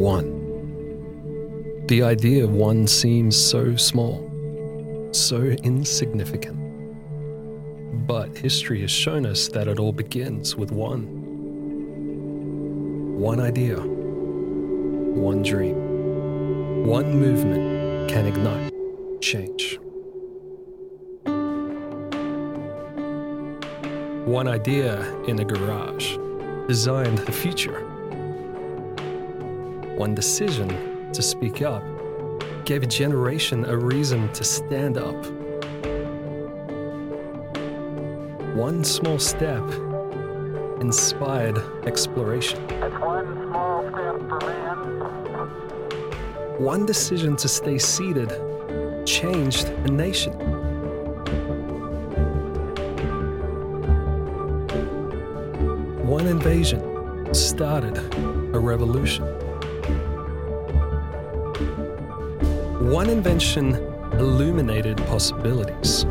One. The idea of one seems so small, so insignificant. But history has shown us that it all begins with one. One idea, one dream, one movement can ignite change. One idea in a garage designed the future. One decision to speak up gave a generation a reason to stand up. One small step inspired exploration. one small step for man, One decision to stay seated changed a nation. One invasion started a revolution. One invention illuminated possibilities.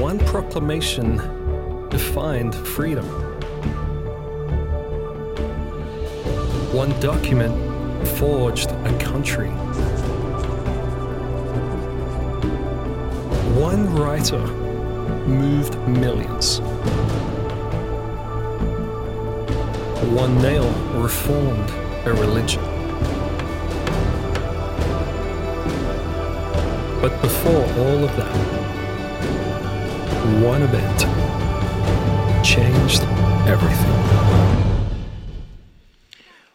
One proclamation defined freedom. One document forged a country. One writer moved millions. One nail reformed a religion. But before all of that, one event changed everything.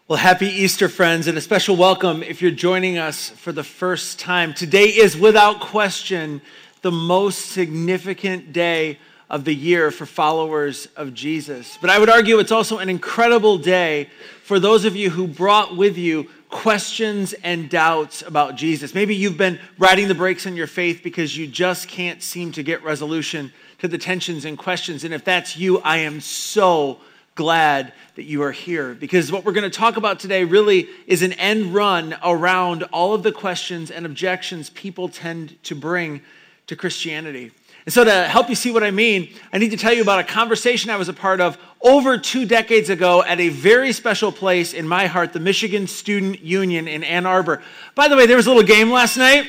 Well, happy Easter, friends, and a special welcome if you're joining us for the first time. Today is without question the most significant day of the year for followers of Jesus. But I would argue it's also an incredible day for those of you who brought with you questions and doubts about Jesus. Maybe you've been riding the brakes on your faith because you just can't seem to get resolution to the tensions and questions. And if that's you, I am so glad that you are here because what we're going to talk about today really is an end run around all of the questions and objections people tend to bring to Christianity. And so, to help you see what I mean, I need to tell you about a conversation I was a part of over two decades ago at a very special place in my heart, the Michigan Student Union in Ann Arbor. By the way, there was a little game last night.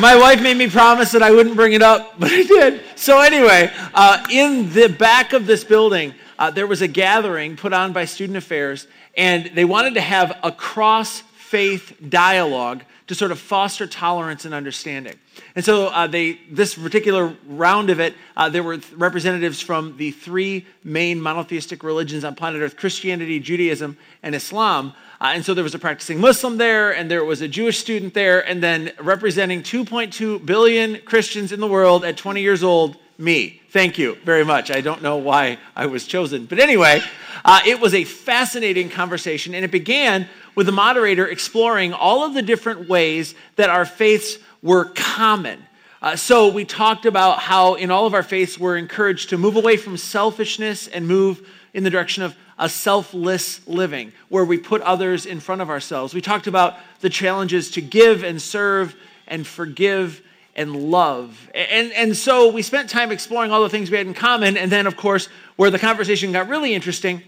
My wife made me promise that I wouldn't bring it up, but I did. So, anyway, uh, in the back of this building, uh, there was a gathering put on by Student Affairs, and they wanted to have a cross faith dialogue to sort of foster tolerance and understanding. And so, uh, they, this particular round of it, uh, there were representatives from the three main monotheistic religions on planet Earth Christianity, Judaism, and Islam. Uh, and so there was a practicing Muslim there, and there was a Jewish student there, and then representing 2.2 billion Christians in the world at 20 years old, me. Thank you very much. I don't know why I was chosen. But anyway, uh, it was a fascinating conversation, and it began with the moderator exploring all of the different ways that our faiths were common. Uh, so we talked about how in all of our faiths we're encouraged to move away from selfishness and move in the direction of a selfless living, where we put others in front of ourselves. We talked about the challenges to give and serve and forgive and love. And, and so we spent time exploring all the things we had in common. And then, of course, where the conversation got really interesting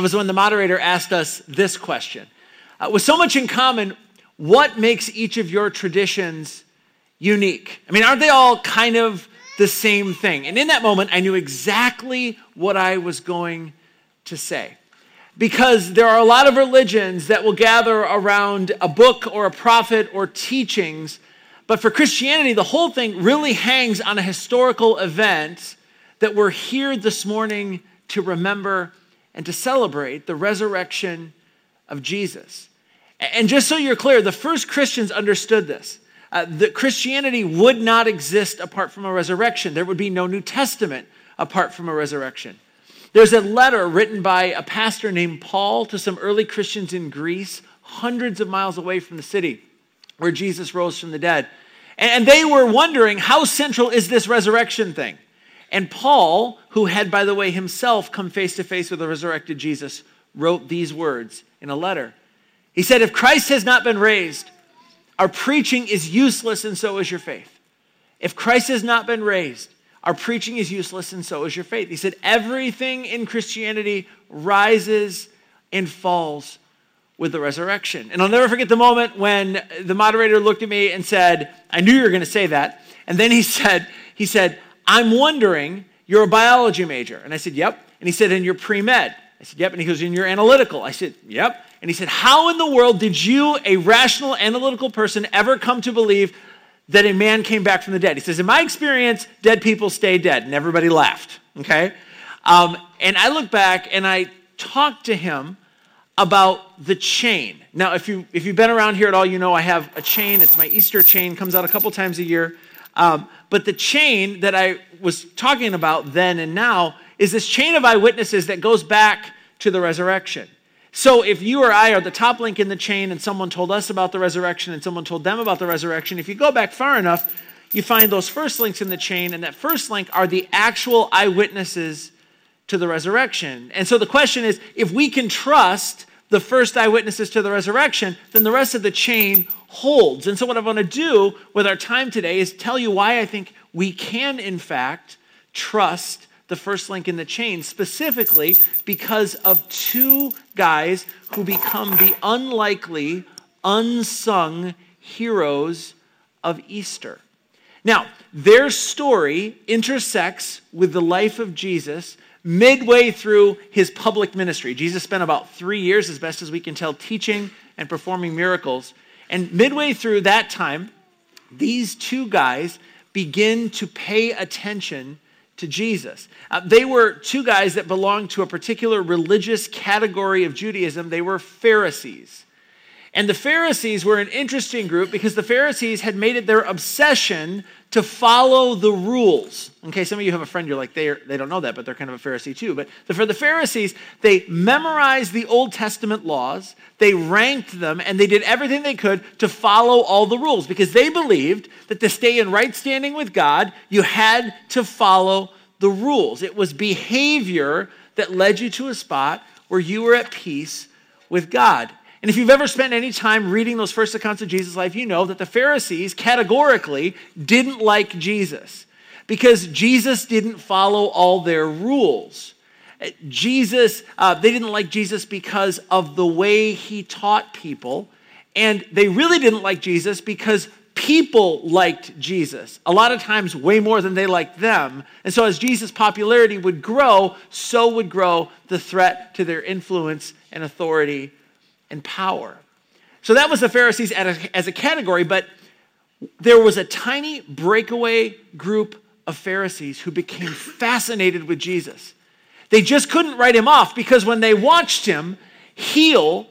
was when the moderator asked us this question uh, With so much in common, what makes each of your traditions unique? I mean, aren't they all kind of the same thing? And in that moment, I knew exactly what I was going to say. Because there are a lot of religions that will gather around a book or a prophet or teachings, but for Christianity, the whole thing really hangs on a historical event that we're here this morning to remember and to celebrate the resurrection of Jesus. And just so you're clear, the first Christians understood this. Uh, that Christianity would not exist apart from a resurrection. There would be no New Testament apart from a resurrection. There's a letter written by a pastor named Paul to some early Christians in Greece, hundreds of miles away from the city where Jesus rose from the dead. And they were wondering how central is this resurrection thing? And Paul, who had, by the way, himself come face to face with the resurrected Jesus, wrote these words in a letter. He said, If Christ has not been raised, our preaching is useless and so is your faith. If Christ has not been raised, Our preaching is useless, and so is your faith. He said, Everything in Christianity rises and falls with the resurrection. And I'll never forget the moment when the moderator looked at me and said, I knew you were going to say that. And then he said, he said, I'm wondering, you're a biology major. And I said, Yep. And he said, And you're pre med. I said, Yep. And he goes, And you're analytical. I said, Yep. And he said, How in the world did you, a rational, analytical person, ever come to believe that a man came back from the dead? He says, In my experience, dead people stay dead. And everybody laughed. Okay? Um, and I look back and I talked to him about the chain. Now, if, you, if you've been around here at all, you know I have a chain. It's my Easter chain, comes out a couple times a year. Um, but the chain that I was talking about then and now is this chain of eyewitnesses that goes back to the resurrection. So if you or I are the top link in the chain and someone told us about the resurrection and someone told them about the resurrection, if you go back far enough, you find those first links in the chain, and that first link are the actual eyewitnesses to the resurrection. And so the question is if we can trust the first eyewitnesses to the resurrection, then the rest of the chain holds. And so, what I want to do with our time today is tell you why I think we can, in fact, trust the first link in the chain, specifically because of two guys who become the unlikely, unsung heroes of Easter. Now, their story intersects with the life of Jesus midway through his public ministry. Jesus spent about three years, as best as we can tell, teaching and performing miracles. And midway through that time, these two guys begin to pay attention to Jesus. Uh, they were two guys that belonged to a particular religious category of Judaism. They were Pharisees. And the Pharisees were an interesting group because the Pharisees had made it their obsession to follow the rules. Okay, some of you have a friend, you're like, they, they don't know that, but they're kind of a Pharisee too. But for the Pharisees, they memorized the Old Testament laws, they ranked them, and they did everything they could to follow all the rules because they believed that to stay in right standing with God, you had to follow the rules. It was behavior that led you to a spot where you were at peace with God. And if you've ever spent any time reading those first accounts of Jesus' life, you know that the Pharisees categorically didn't like Jesus because Jesus didn't follow all their rules. Jesus, uh, they didn't like Jesus because of the way he taught people. And they really didn't like Jesus because people liked Jesus, a lot of times way more than they liked them. And so, as Jesus' popularity would grow, so would grow the threat to their influence and authority and power. So that was the Pharisees as a category, but there was a tiny breakaway group of Pharisees who became fascinated with Jesus. They just couldn't write him off because when they watched him heal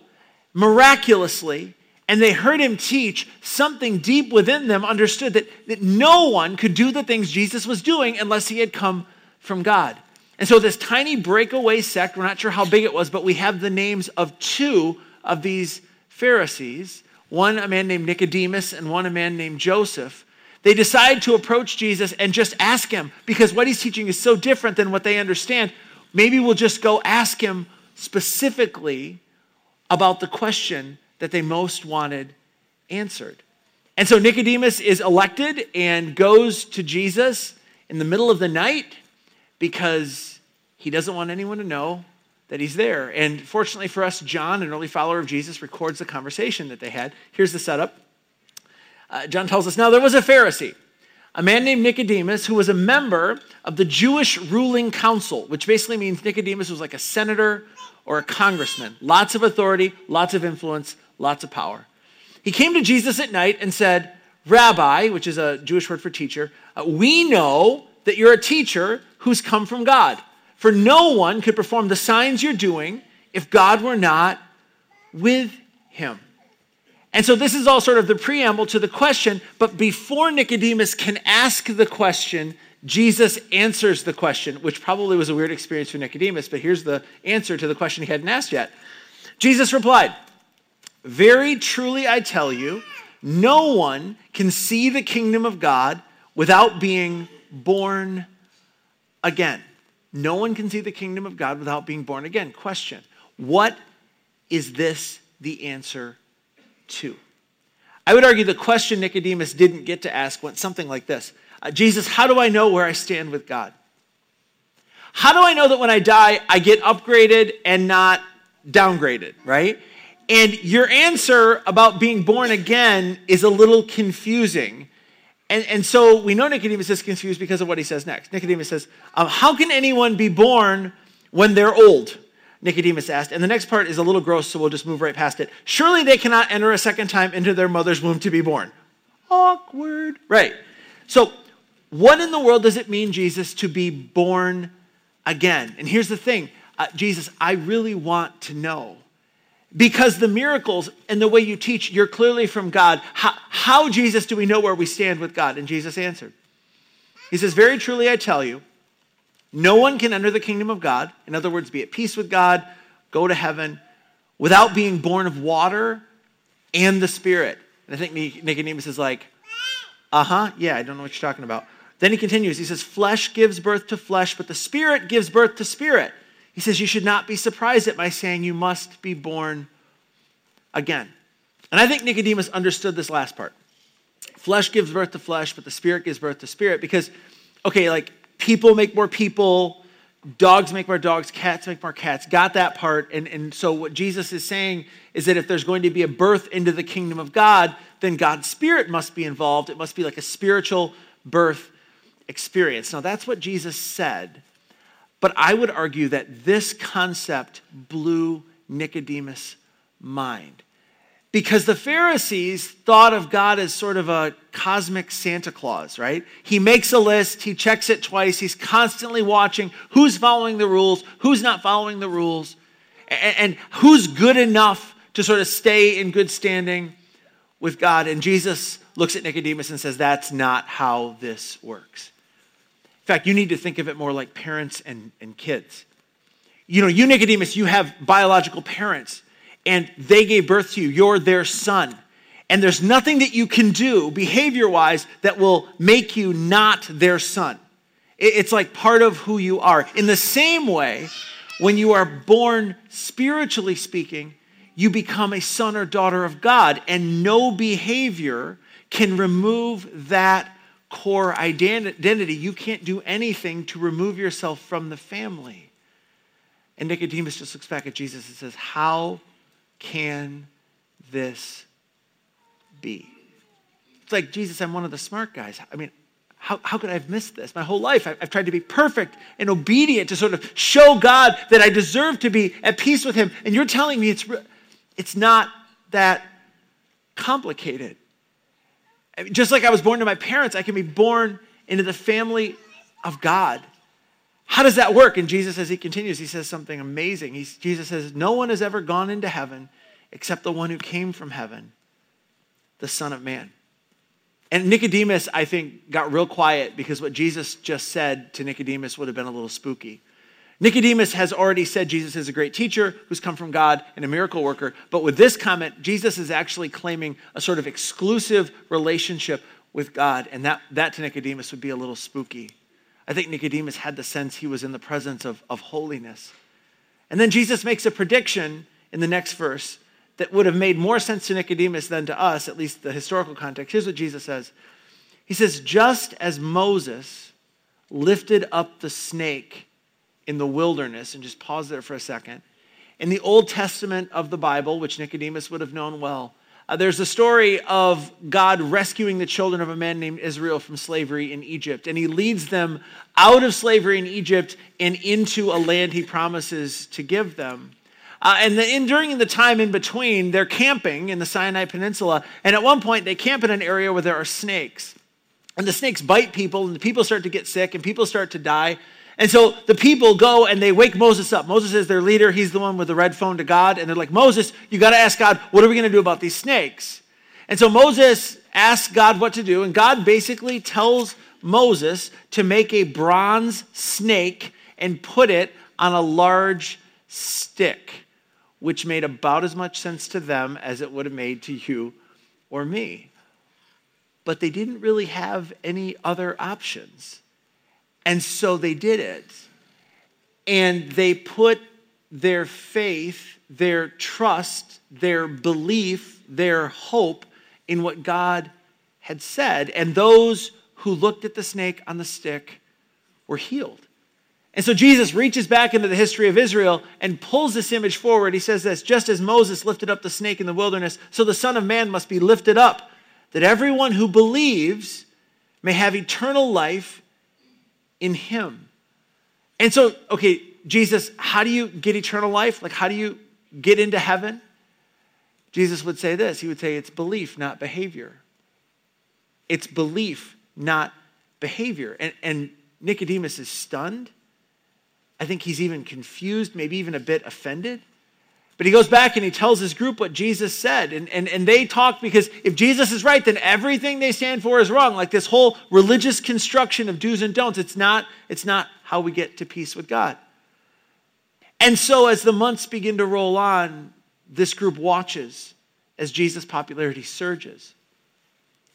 miraculously and they heard him teach, something deep within them understood that, that no one could do the things Jesus was doing unless he had come from God. And so, this tiny breakaway sect, we're not sure how big it was, but we have the names of two of these Pharisees, one a man named Nicodemus and one a man named Joseph, they decide to approach Jesus and just ask him because what he's teaching is so different than what they understand. Maybe we'll just go ask him specifically about the question that they most wanted answered. And so Nicodemus is elected and goes to Jesus in the middle of the night because he doesn't want anyone to know that he's there. And fortunately for us, John, an early follower of Jesus, records the conversation that they had. Here's the setup. Uh, John tells us now there was a Pharisee, a man named Nicodemus, who was a member of the Jewish ruling council, which basically means Nicodemus was like a senator or a congressman. Lots of authority, lots of influence, lots of power. He came to Jesus at night and said, Rabbi, which is a Jewish word for teacher, uh, we know that you're a teacher who's come from God. For no one could perform the signs you're doing if God were not with him. And so this is all sort of the preamble to the question, but before Nicodemus can ask the question, Jesus answers the question, which probably was a weird experience for Nicodemus, but here's the answer to the question he hadn't asked yet. Jesus replied, Very truly I tell you, no one can see the kingdom of God without being born again. No one can see the kingdom of God without being born again. Question What is this the answer to? I would argue the question Nicodemus didn't get to ask went something like this uh, Jesus, how do I know where I stand with God? How do I know that when I die, I get upgraded and not downgraded, right? And your answer about being born again is a little confusing. And, and so we know Nicodemus is confused because of what he says next. Nicodemus says, um, How can anyone be born when they're old? Nicodemus asked. And the next part is a little gross, so we'll just move right past it. Surely they cannot enter a second time into their mother's womb to be born. Awkward. Right. So, what in the world does it mean, Jesus, to be born again? And here's the thing uh, Jesus, I really want to know. Because the miracles and the way you teach, you're clearly from God. How, how, Jesus, do we know where we stand with God? And Jesus answered. He says, Very truly, I tell you, no one can enter the kingdom of God, in other words, be at peace with God, go to heaven, without being born of water and the Spirit. And I think Nicodemus is like, uh huh, yeah, I don't know what you're talking about. Then he continues. He says, Flesh gives birth to flesh, but the Spirit gives birth to spirit. He says, You should not be surprised at my saying, You must be born again. And I think Nicodemus understood this last part. Flesh gives birth to flesh, but the Spirit gives birth to spirit. Because, okay, like people make more people, dogs make more dogs, cats make more cats. Got that part. And, and so what Jesus is saying is that if there's going to be a birth into the kingdom of God, then God's Spirit must be involved. It must be like a spiritual birth experience. Now, that's what Jesus said. But I would argue that this concept blew Nicodemus' mind. Because the Pharisees thought of God as sort of a cosmic Santa Claus, right? He makes a list, he checks it twice, he's constantly watching who's following the rules, who's not following the rules, and, and who's good enough to sort of stay in good standing with God. And Jesus looks at Nicodemus and says, That's not how this works. Fact, you need to think of it more like parents and, and kids. You know, you, Nicodemus, you have biological parents and they gave birth to you. You're their son. And there's nothing that you can do behavior wise that will make you not their son. It's like part of who you are. In the same way, when you are born spiritually speaking, you become a son or daughter of God, and no behavior can remove that core identity. You can't do anything to remove yourself from the family. And Nicodemus just looks back at Jesus and says, How can this be? It's like, Jesus, I'm one of the smart guys. I mean, how, how could I have missed this? My whole life, I've, I've, tried to be perfect and obedient to sort of show God that I deserve to be at peace with Him. And you're telling me it's, it's not that complicated. Just like I was born to my parents, I can be born into the family of God. How does that work? And Jesus, as he continues, he says something amazing. He's, Jesus says, No one has ever gone into heaven except the one who came from heaven, the Son of Man. And Nicodemus, I think, got real quiet because what Jesus just said to Nicodemus would have been a little spooky. Nicodemus has already said Jesus is a great teacher who's come from God and a miracle worker. But with this comment, Jesus is actually claiming a sort of exclusive relationship with God. And that, that to Nicodemus would be a little spooky. I think Nicodemus had the sense he was in the presence of, of holiness. And then Jesus makes a prediction in the next verse that would have made more sense to Nicodemus than to us, at least the historical context. Here's what Jesus says He says, Just as Moses lifted up the snake in the wilderness, and just pause there for a second, in the Old Testament of the Bible, which Nicodemus would have known well, uh, there's a story of God rescuing the children of a man named Israel from slavery in Egypt, and he leads them out of slavery in Egypt and into a land he promises to give them. Uh, and the, in, during the time in between, they're camping in the Sinai Peninsula, and at one point they camp in an area where there are snakes. And the snakes bite people, and the people start to get sick, and people start to die. And so the people go and they wake Moses up. Moses is their leader. He's the one with the red phone to God. And they're like, Moses, you got to ask God, what are we going to do about these snakes? And so Moses asks God what to do. And God basically tells Moses to make a bronze snake and put it on a large stick, which made about as much sense to them as it would have made to you or me. But they didn't really have any other options. And so they did it. And they put their faith, their trust, their belief, their hope in what God had said. And those who looked at the snake on the stick were healed. And so Jesus reaches back into the history of Israel and pulls this image forward. He says this just as Moses lifted up the snake in the wilderness, so the Son of Man must be lifted up, that everyone who believes may have eternal life in him. And so, okay, Jesus, how do you get eternal life? Like, how do you get into heaven? Jesus would say this He would say, it's belief, not behavior. It's belief, not behavior. And, and Nicodemus is stunned. I think he's even confused, maybe even a bit offended. But he goes back and he tells his group what Jesus said. And, and, and they talk because if Jesus is right, then everything they stand for is wrong. Like this whole religious construction of do's and don'ts, it's not, it's not how we get to peace with God. And so as the months begin to roll on, this group watches as Jesus' popularity surges.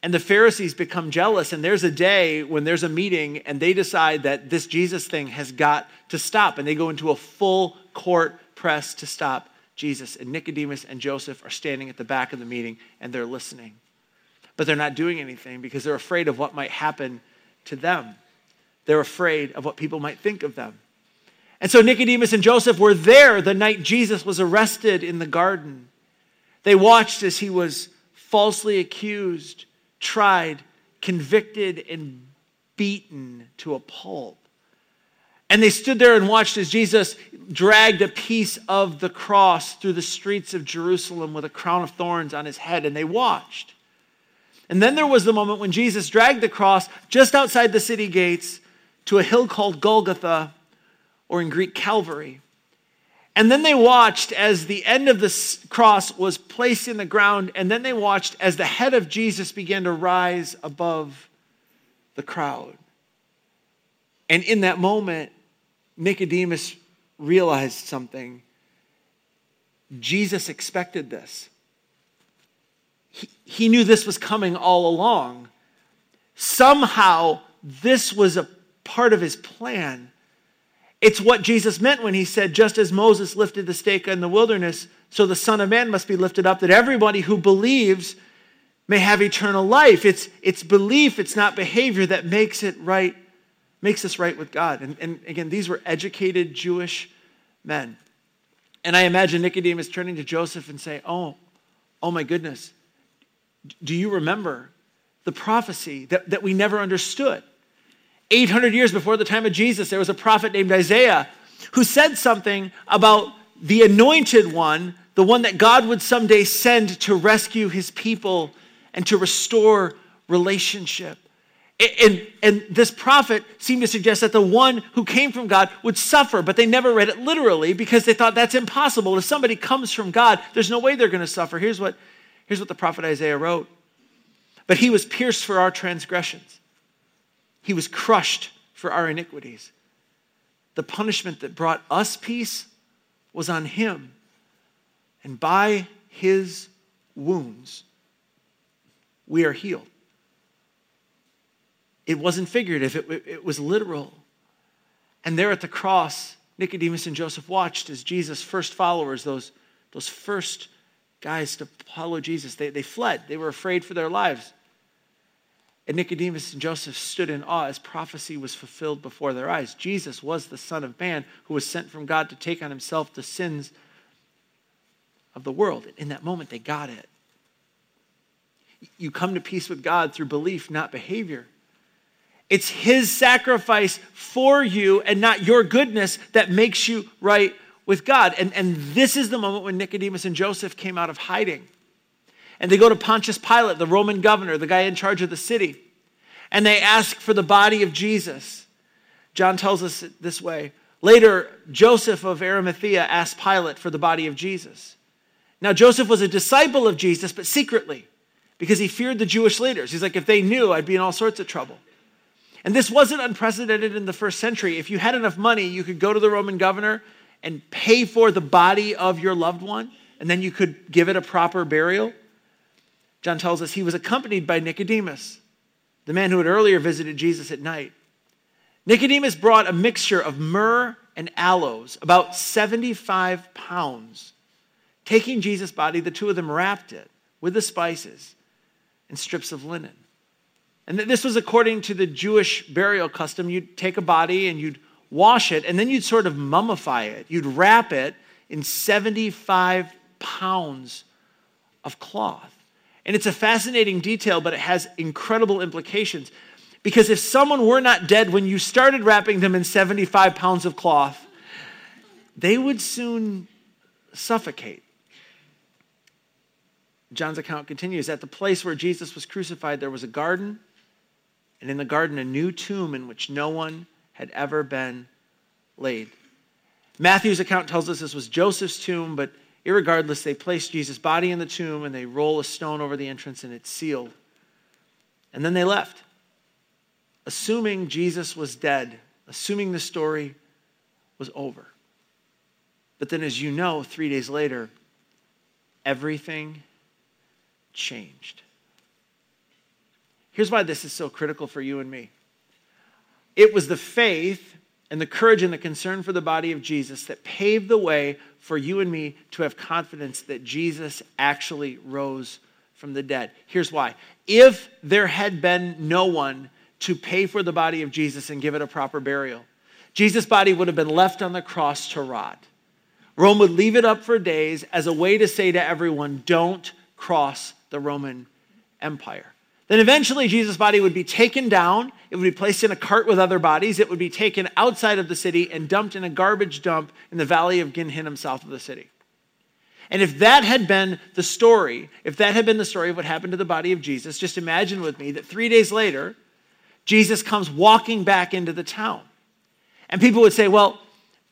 And the Pharisees become jealous, and there's a day when there's a meeting and they decide that this Jesus thing has got to stop, and they go into a full court press to stop Jesus. And Nicodemus and Joseph are standing at the back of the meeting and they're listening. But they're not doing anything because they're afraid of what might happen to them. They're afraid of what people might think of them. And so Nicodemus and Joseph were there the night Jesus was arrested in the garden. They watched as he was falsely accused tried, convicted, and beaten to a pulp. And they stood there and watched as Jesus dragged a piece of the cross through the streets of Jerusalem with a crown of thorns on his head, and they watched. And then there was the moment when Jesus dragged the cross just outside the city gates to a hill called Golgotha, or in Greek, Calvary. And then they watched as the end of the cross was placed in the ground, and then they watched as the head of Jesus began to rise above the crowd. And in that moment, Nicodemus realized something. Jesus expected this. He, he knew this was coming all along. Somehow, this was a part of his plan. It's what Jesus meant when he said, just as Moses lifted the stake in the wilderness, so the Son of Man must be lifted up, that everybody who believes may have eternal life. It's, it's belief, it's not behavior that makes it right, makes us right with God. And, and again, these were educated Jewish men. And I imagine Nicodemus turning to Joseph and say, Oh, oh my goodness, do you remember the prophecy that, that we never understood? 800 years before the time of Jesus, there was a prophet named Isaiah who said something about the anointed one, the one that God would someday send to rescue his people and to restore relationship. And, and this prophet seemed to suggest that the one who came from God would suffer, but they never read it literally because they thought that's impossible. If somebody comes from God, there's no way they're going to suffer. Here's what, here's what the prophet Isaiah wrote But he was pierced for our transgressions, he was crushed for our iniquities. The punishment that brought us peace was on him. And by his wounds, we are healed. It wasn't figurative, it, it was literal. And there at the cross, Nicodemus and Joseph watched as Jesus' first followers, those, those first guys to follow Jesus, they, they fled. They were afraid for their lives. And Nicodemus and Joseph stood in awe as prophecy was fulfilled before their eyes. Jesus was the Son of Man who was sent from God to take on himself the sins of the world. In that moment, they got it. You come to peace with God through belief, not behavior. It's his sacrifice for you and not your goodness that makes you right with God. And, and this is the moment when Nicodemus and Joseph came out of hiding. And they go to Pontius Pilate, the Roman governor, the guy in charge of the city, and they ask for the body of Jesus. John tells us this way. Later, Joseph of Arimathea asked Pilate for the body of Jesus. Now, Joseph was a disciple of Jesus, but secretly, because he feared the Jewish leaders. He's like, if they knew, I'd be in all sorts of trouble. And this wasn't unprecedented in the first century. If you had enough money, you could go to the Roman governor and pay for the body of your loved one, and then you could give it a proper burial. John tells us he was accompanied by Nicodemus, the man who had earlier visited Jesus at night. Nicodemus brought a mixture of myrrh and aloes, about 75 pounds. Taking Jesus' body, the two of them wrapped it with the spices and strips of linen. And this was according to the Jewish burial custom. You'd take a body and you'd wash it, and then you'd sort of mummify it. You'd wrap it in 75 pounds of cloth. And it's a fascinating detail, but it has incredible implications. Because if someone were not dead when you started wrapping them in 75 pounds of cloth, they would soon suffocate. John's account continues At the place where Jesus was crucified, there was a garden, and in the garden, a new tomb in which no one had ever been laid. Matthew's account tells us this was Joseph's tomb, but irregardless, they place Jesus' body in the tomb and they roll a stone over the entrance and it's sealed. And then they left, assuming Jesus was dead, assuming the story was over. But then, as you know, three days later, everything changed. Here's why this is so critical for you and me it was the faith and the courage and the concern for the body of Jesus that paved the way for you and me to have confidence that Jesus actually rose from the dead. Here's why. If there had been no one to pay for the body of Jesus and give it a proper burial, Jesus' body would have been left on the cross to rot. Rome would leave it up for days as a way to say to everyone, don't cross the Roman Empire. Then eventually, Jesus' body would be taken down. It would be placed in a cart with other bodies. It would be taken outside of the city and dumped in a garbage dump in the valley of Gin south of the city. And if that had been the story, if that had been the story of what happened to the body of Jesus, just imagine with me that three days later, Jesus comes walking back into the town. And people would say, well,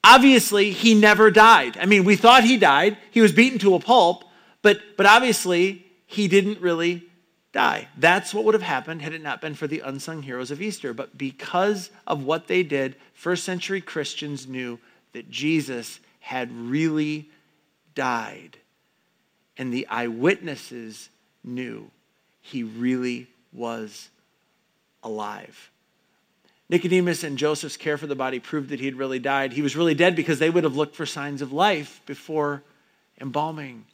obviously he never died. I mean, we thought he died, he was beaten to a pulp, but, but obviously he didn't really die. That's what would have happened had it not been for the unsung heroes of Easter. But because of what they did, first century Christians knew that Jesus had really died. And the eyewitnesses knew he really was alive. Nicodemus and Joseph's care for the body proved that he had really died. He was really dead because they would have looked for signs of life before embalming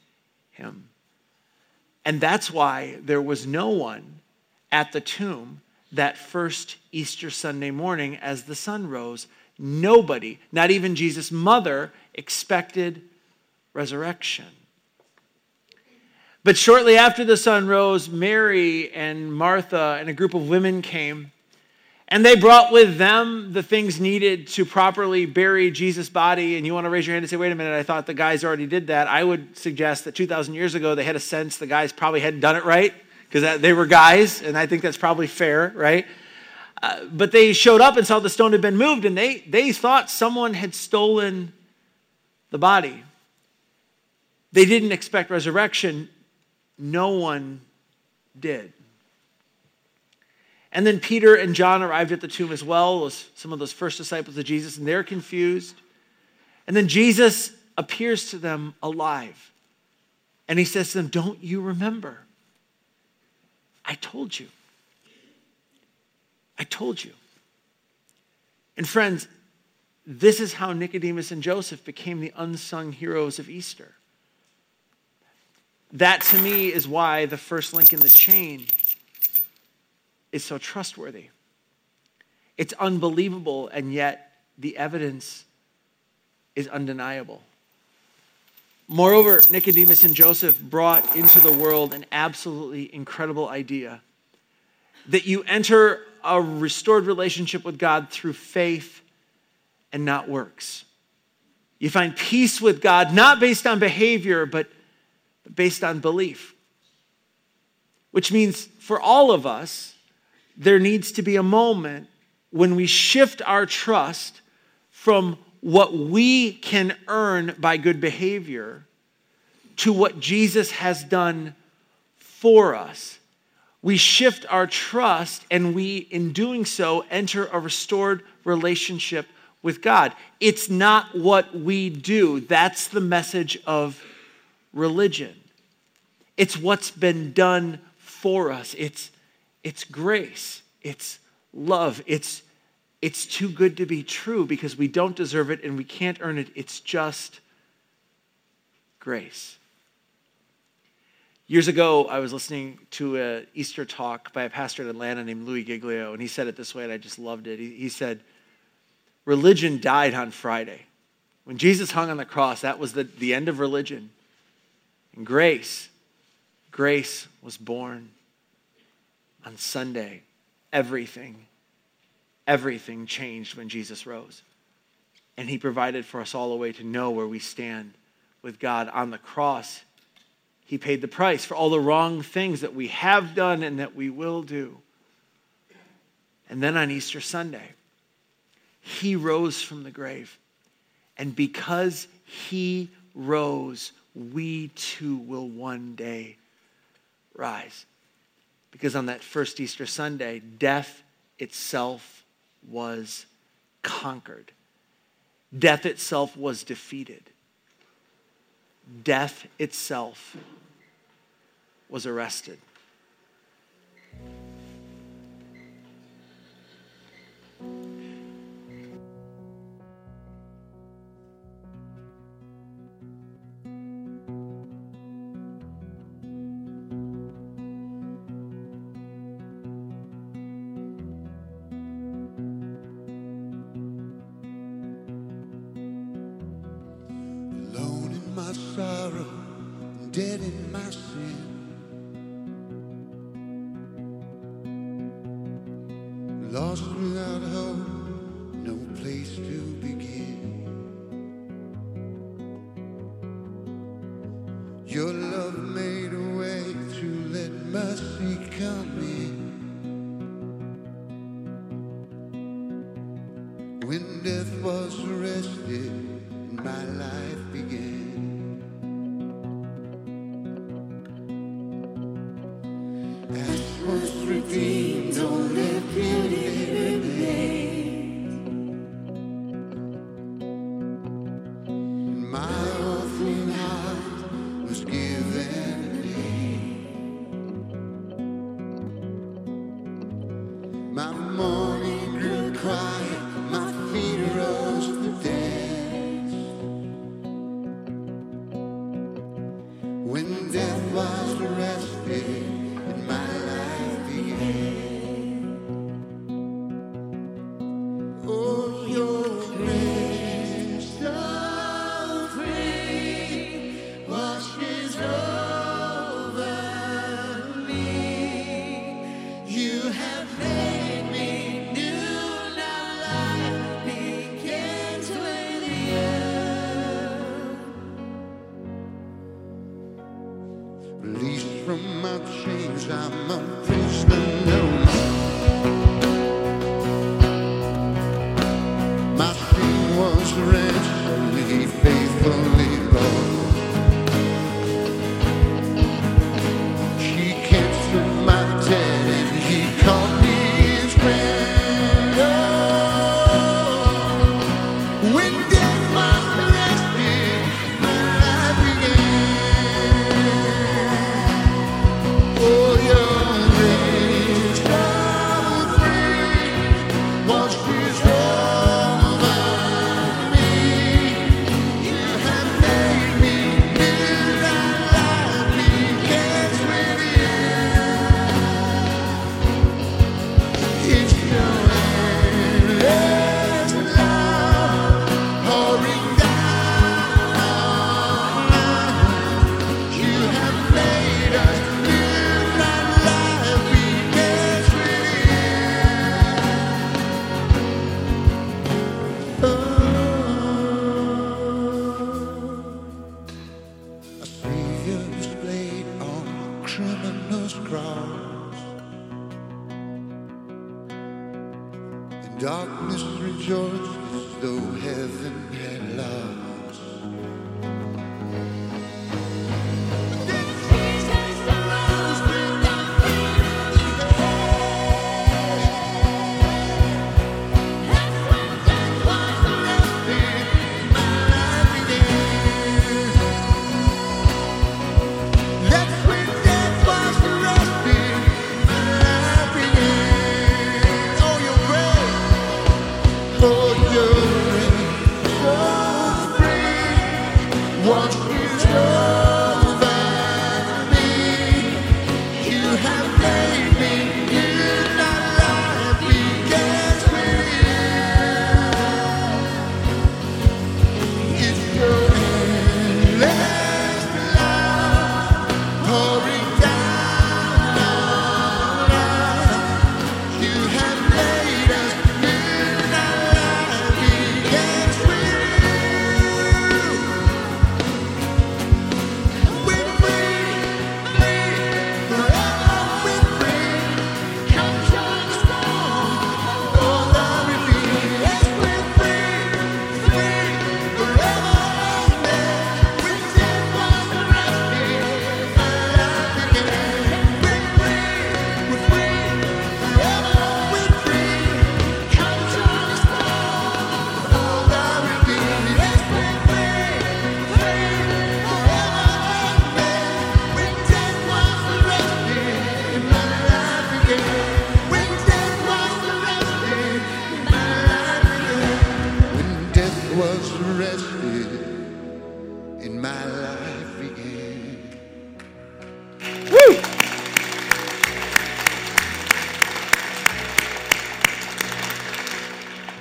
him. And that's why there was no one at the tomb that first Easter Sunday morning as the sun rose. Nobody, not even Jesus' mother, expected resurrection. But shortly after the sun rose, Mary and Martha and a group of women came and they brought with them the things needed to properly bury Jesus' body. And you want to raise your hand and say, wait a minute, I thought the guys already did that. I would suggest that 2,000 years ago, they had a sense the guys probably hadn't done it right because they were guys. And I think that's probably fair, right? Uh, but they showed up and saw the stone had been moved, and they, they thought someone had stolen the body. They didn't expect resurrection. No one did. And then Peter and John arrived at the tomb as well, as some of those first disciples of Jesus, and they're confused. And then Jesus appears to them alive. And he says to them, Don't you remember? I told you. I told you. And friends, this is how Nicodemus and Joseph became the unsung heroes of Easter. That to me is why the first link in the chain is so trustworthy. It's unbelievable, and yet the evidence is undeniable. Moreover, Nicodemus and Joseph brought into the world an absolutely incredible idea that you enter a restored relationship with God through faith and not works. You find peace with God not based on behavior, but based on belief. Which means for all of us, there needs to be a moment when we shift our trust from what we can earn by good behavior to what Jesus has done for us. We shift our trust, and we, in doing so, enter a restored relationship with God. It's not what we do, that's the message of religion. It's what's been done for us. It's it's grace, it's love, it's, it's too good to be true because we don't deserve it and we can't earn it. It's just grace. Years ago, I was listening to an Easter talk by a pastor in Atlanta named Louis Giglio, and he said it this way, and I just loved it. He, he said, Religion died on Friday. When Jesus hung on the cross, that was the, the end of religion. And grace, grace was born on Sunday. Everything, everything changed when Jesus rose. And he provided for us all a way to know where we stand with God on the cross. He paid the price for all the wrong things that we have done and that we will do. And then on Easter Sunday, he rose from the grave. And because he rose, we too will one day rise. Because on that first Easter Sunday, death itself was conquered, death itself was defeated, death itself was arrested. My ransomed, darkness rejoices, though heaven had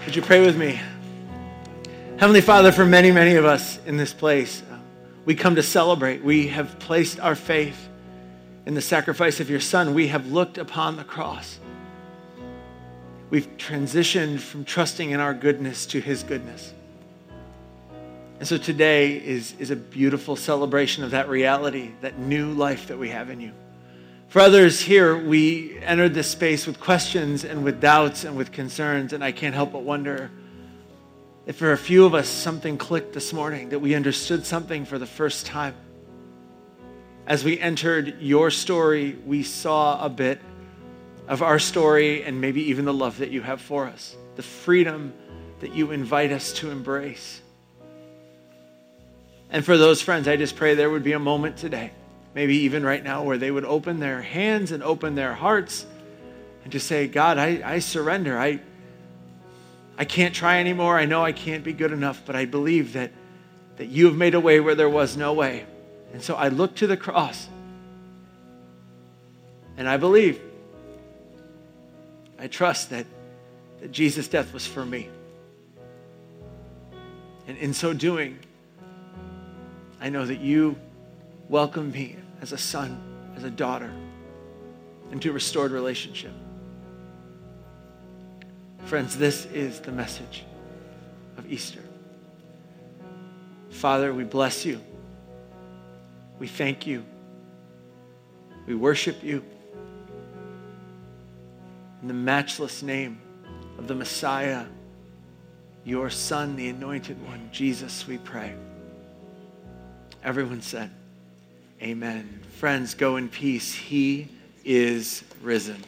Would you pray with me? Heavenly Father, for many, many of us in this place, uh, we come to celebrate. We have placed our faith in the sacrifice of your Son. We have looked upon the cross. We've transitioned from trusting in our goodness to his goodness. And so today is, is a beautiful celebration of that reality, that new life that we have in you. For others here, we entered this space with questions and with doubts and with concerns, and I can't help but wonder if for a few of us something clicked this morning, that we understood something for the first time. As we entered your story, we saw a bit of our story and maybe even the love that you have for us, the freedom that you invite us to embrace. And for those friends, I just pray there would be a moment today maybe even right now, where they would open their hands and open their hearts and just say, God, I, I surrender. I, I can't try anymore. I know I can't be good enough, but I believe that, that you have made a way where there was no way. And so I look to the cross and I believe, I trust that, that Jesus' death was for me. And in so doing, I know that you welcome me as a son, as a daughter, into restored relationship. Friends, this is the message of Easter. Father, we bless you. We thank you. We worship you. In the matchless name of the Messiah, your Son, the Anointed One, Jesus, we pray. Everyone said, Amen. Friends, go in peace. He is risen.